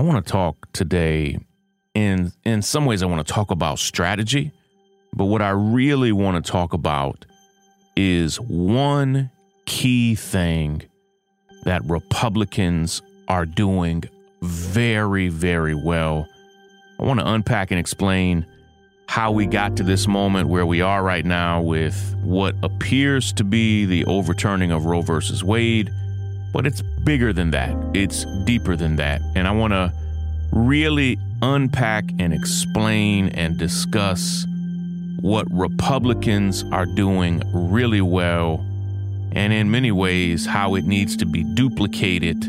I want to talk today in in some ways I want to talk about strategy, but what I really want to talk about is one key thing that Republicans are doing very very well. I want to unpack and explain how we got to this moment where we are right now with what appears to be the overturning of Roe versus Wade, but it's bigger than that. It's deeper than that. And I want to really unpack and explain and discuss what Republicans are doing really well, and in many ways, how it needs to be duplicated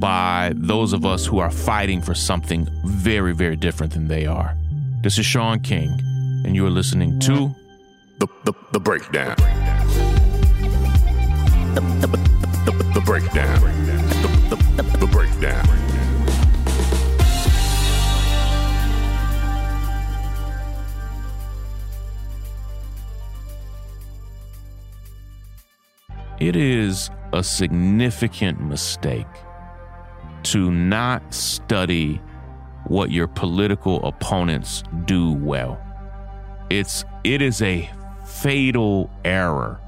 by those of us who are fighting for something very, very different than they are. This is Shaun King, and you are listening to The, the, the breakdown. The, the, the, the breakdown. The, the, the, the breakdown. It is a significant mistake to not study what your political opponents do well. It's it is a fatal error.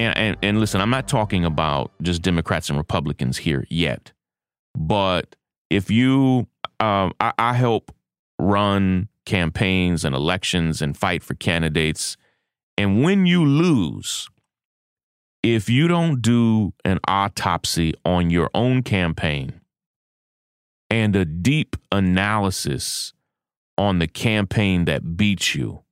And, and and listen, I'm not talking about just Democrats and Republicans here yet, but if you, um, I, I help run campaigns and elections and fight for candidates, and when you lose, if you don't do an autopsy on your own campaign and a deep analysis on the campaign that beat you,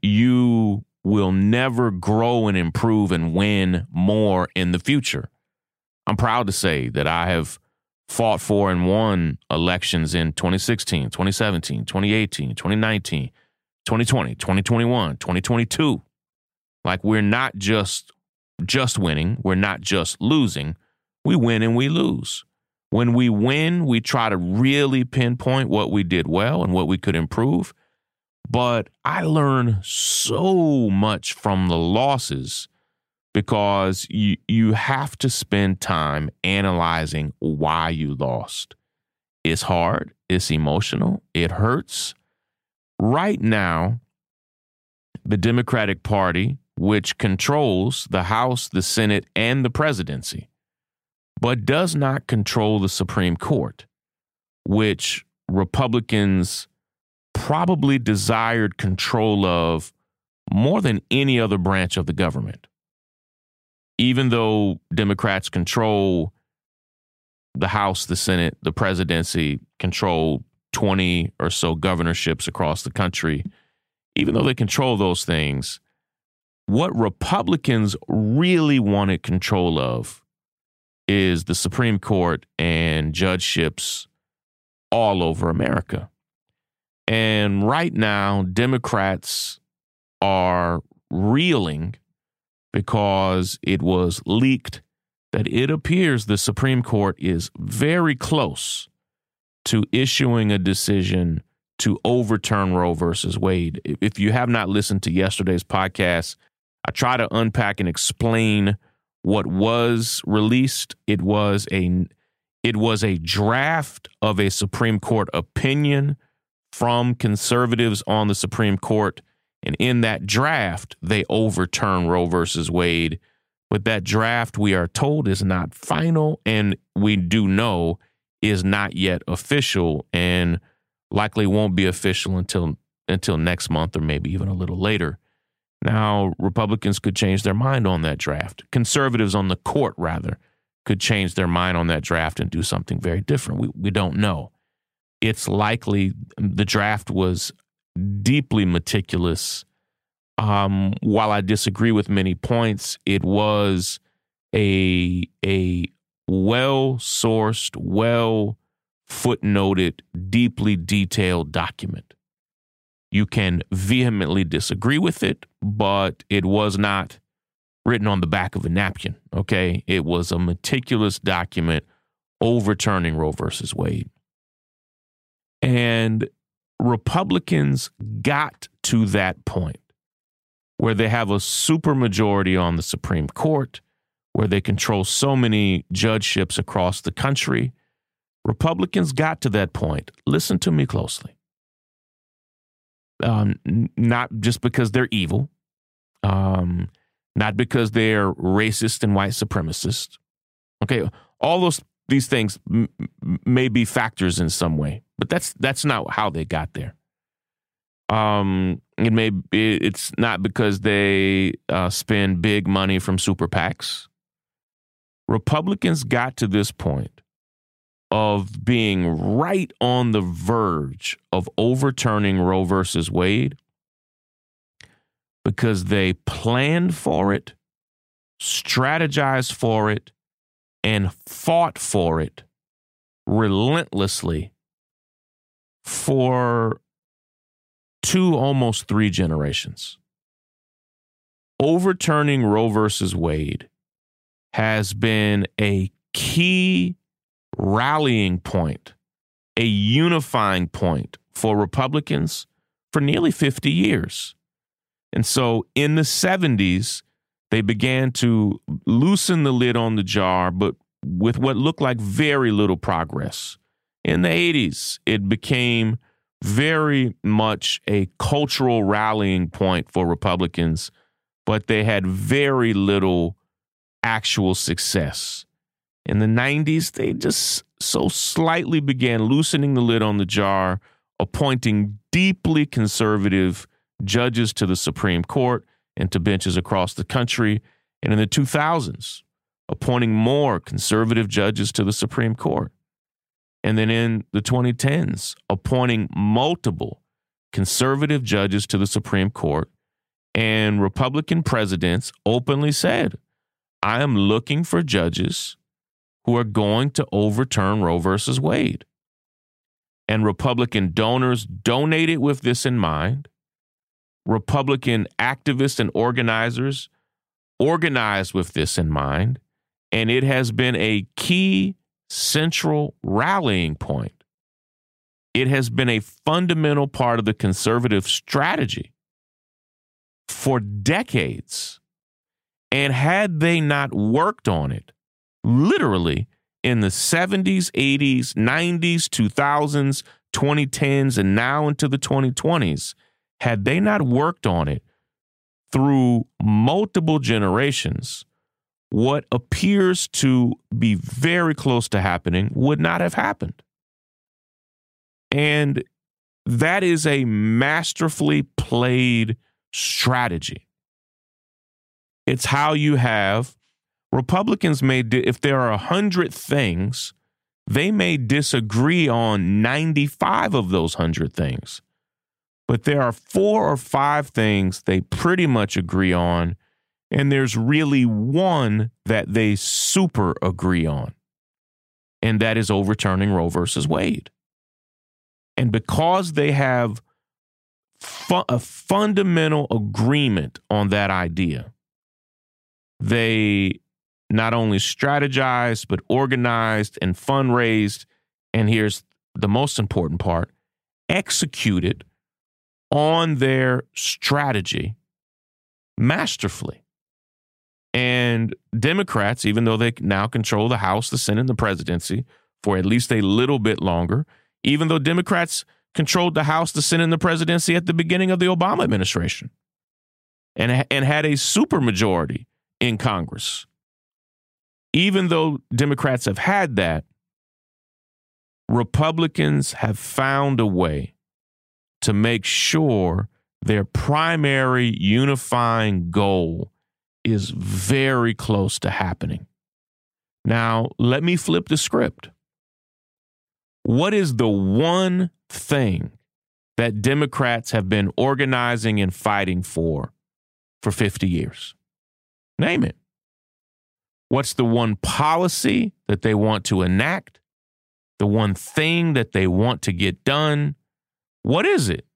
you will never grow and improve and win more in the future. I'm proud to say that I have fought for and won elections in 2016, 2017, 2018, 2019, 2020, 2021, 2022. Like we're not just just winning, we're not just losing. We win and we lose. When we win, we try to really pinpoint what we did well and what we could improve. But I learn so much from the losses because you you have to spend time analyzing why you lost. It's hard, it's emotional, it hurts. Right now, the Democratic Party, which controls the House, the Senate, and the presidency, but does not control the Supreme Court, which Republicans probably desired control of more than any other branch of the government. Even though Democrats control the House, the Senate, the presidency, control 20 or so governorships across the country, even though they control those things, what Republicans really wanted control of is the Supreme Court and judgeships all over America. And right now, Democrats are reeling because it was leaked that it appears the Supreme Court is very close to issuing a decision to overturn Roe versus Wade. If you have not listened to yesterday's podcast, I try to unpack and explain what was released. It was a it was a draft of a Supreme Court opinion from conservatives on the Supreme Court. And in that draft, they overturn Roe versus Wade. But that draft, we are told, is not final. And we do know is not yet official and likely won't be official until until next month or maybe even a little later. Now, Republicans could change their mind on that draft. Conservatives on the court, rather, could change their mind on that draft and do something very different. We, we don't know it's likely the draft was deeply meticulous. Um, while I disagree with many points, it was a a well sourced, well footnoted, deeply detailed document. You can vehemently disagree with it, but it was not written on the back of a napkin. Okay. It was a meticulous document overturning Roe versus Wade. And Republicans got to that point where they have a supermajority on the Supreme Court, where they control so many judgeships across the country, Republicans got to that point. Listen to me closely. Um, not just because they're evil, um, not because they're racist and white supremacist. Okay, all those these things m- may be factors in some way, but that's that's not how they got there. Um, it may be, it's not because they uh, spend big money from super PACs. Republicans got to this point of being right on the verge of overturning Roe versus Wade because they planned for it, strategized for it, and fought for it relentlessly for two, almost three generations. Overturning Roe versus Wade has been a key rallying point, a unifying point for Republicans for nearly 50 years. And so in the 70s, they began to loosen the lid on the jar, but with what looked like very little progress. In the 80s, it became very much a cultural rallying point for Republicans, but they had very little actual success. In the 90s, they just so slightly began loosening the lid on the jar, appointing deeply conservative judges to the Supreme Court and to benches across the country. And in the 2000s, appointing more conservative judges to the Supreme Court. And then in the 2010s, appointing multiple conservative judges to the Supreme Court. And Republican presidents openly said, I am looking for judges who are going to overturn Roe versus Wade. And Republican donors donated with this in mind. Republican activists and organizers organized with this in mind. And it has been a key central rallying point. It has been a fundamental part of the conservative strategy for decades. And had they not worked on it, literally in the 70s, 80s, 90s, 2000s, 2010s, and now into the 2020s, had they not worked on it through multiple generations, what appears to be very close to happening would not have happened. And that is a masterfully played strategy. It's how you have Republicans may, if there are a hundred things, they may disagree on 95 of those hundred things. But there are four or five things they pretty much agree on. And there's really one that they super agree on. And that is overturning Roe versus Wade. And because they have fu- a fundamental agreement on that idea, they not only strategized, but organized and fundraised. And here's the most important part executed on their strategy masterfully. And Democrats, even though they now control the House, the Senate, and the presidency for at least a little bit longer, even though Democrats controlled the House, the Senate, and the presidency at the beginning of the Obama administration and, and had a supermajority in Congress. Even though Democrats have had that, Republicans have found a way to make sure their primary unifying goal is very close to happening. Now, let me flip the script. What is the one thing that Democrats have been organizing and fighting for for 50 years? Name it. What's the one policy that they want to enact? The one thing that they want to get done? What is it?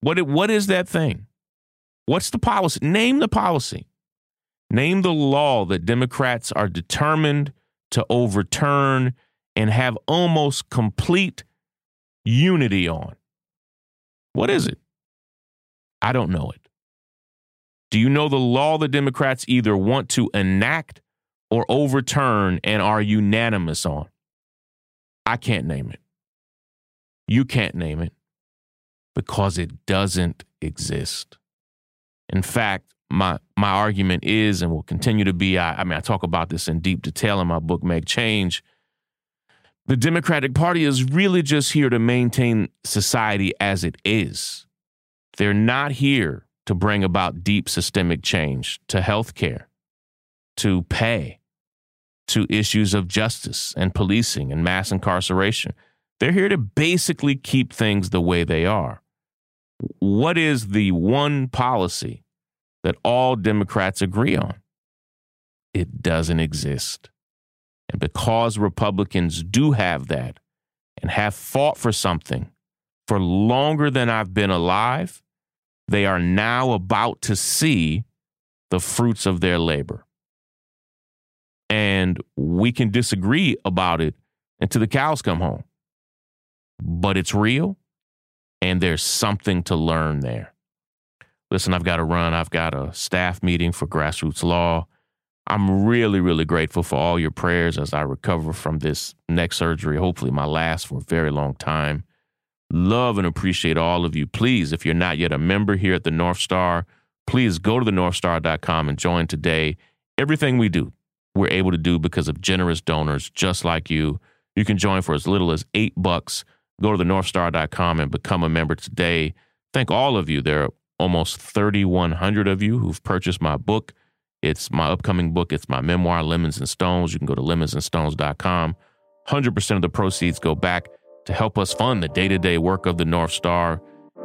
What, what is that thing? What's the policy? Name the policy. Name the law that Democrats are determined to overturn and have almost complete unity on. What is it? I don't know it. Do you know the law the Democrats either want to enact or overturn and are unanimous on? I can't name it. You can't name it because it doesn't exist. In fact, my my argument is and will continue to be I, I mean I talk about this in deep detail in my book Make Change. The Democratic Party is really just here to maintain society as it is. They're not here to bring about deep systemic change to healthcare, to pay, to issues of justice and policing and mass incarceration. They're here to basically keep things the way they are. What is the one policy that all Democrats agree on? It doesn't exist. And because Republicans do have that and have fought for something for longer than I've been alive, they are now about to see the fruits of their labor. And we can disagree about it until the cows come home. But it's real, and there's something to learn there. Listen, I've got to run. I've got a staff meeting for Grassroots Law. I'm really, really grateful for all your prayers as I recover from this neck surgery, hopefully, my last for a very long time. Love and appreciate all of you. Please, if you're not yet a member here at the North Star, please go to the northstar.com and join today. Everything we do, we're able to do because of generous donors just like you. You can join for as little as eight bucks. Go to the northstar.com and become a member today. Thank all of you. There are almost 3,100 of you who've purchased my book. It's my upcoming book. It's my memoir, Lemons and Stones. You can go to lemonsandstones.com. 100% of the proceeds go back to help us fund the day to day work of the North Star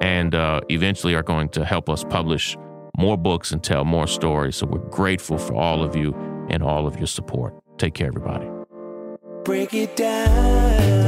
and uh, eventually are going to help us publish more books and tell more stories. So we're grateful for all of you and all of your support. Take care, everybody. Break it down.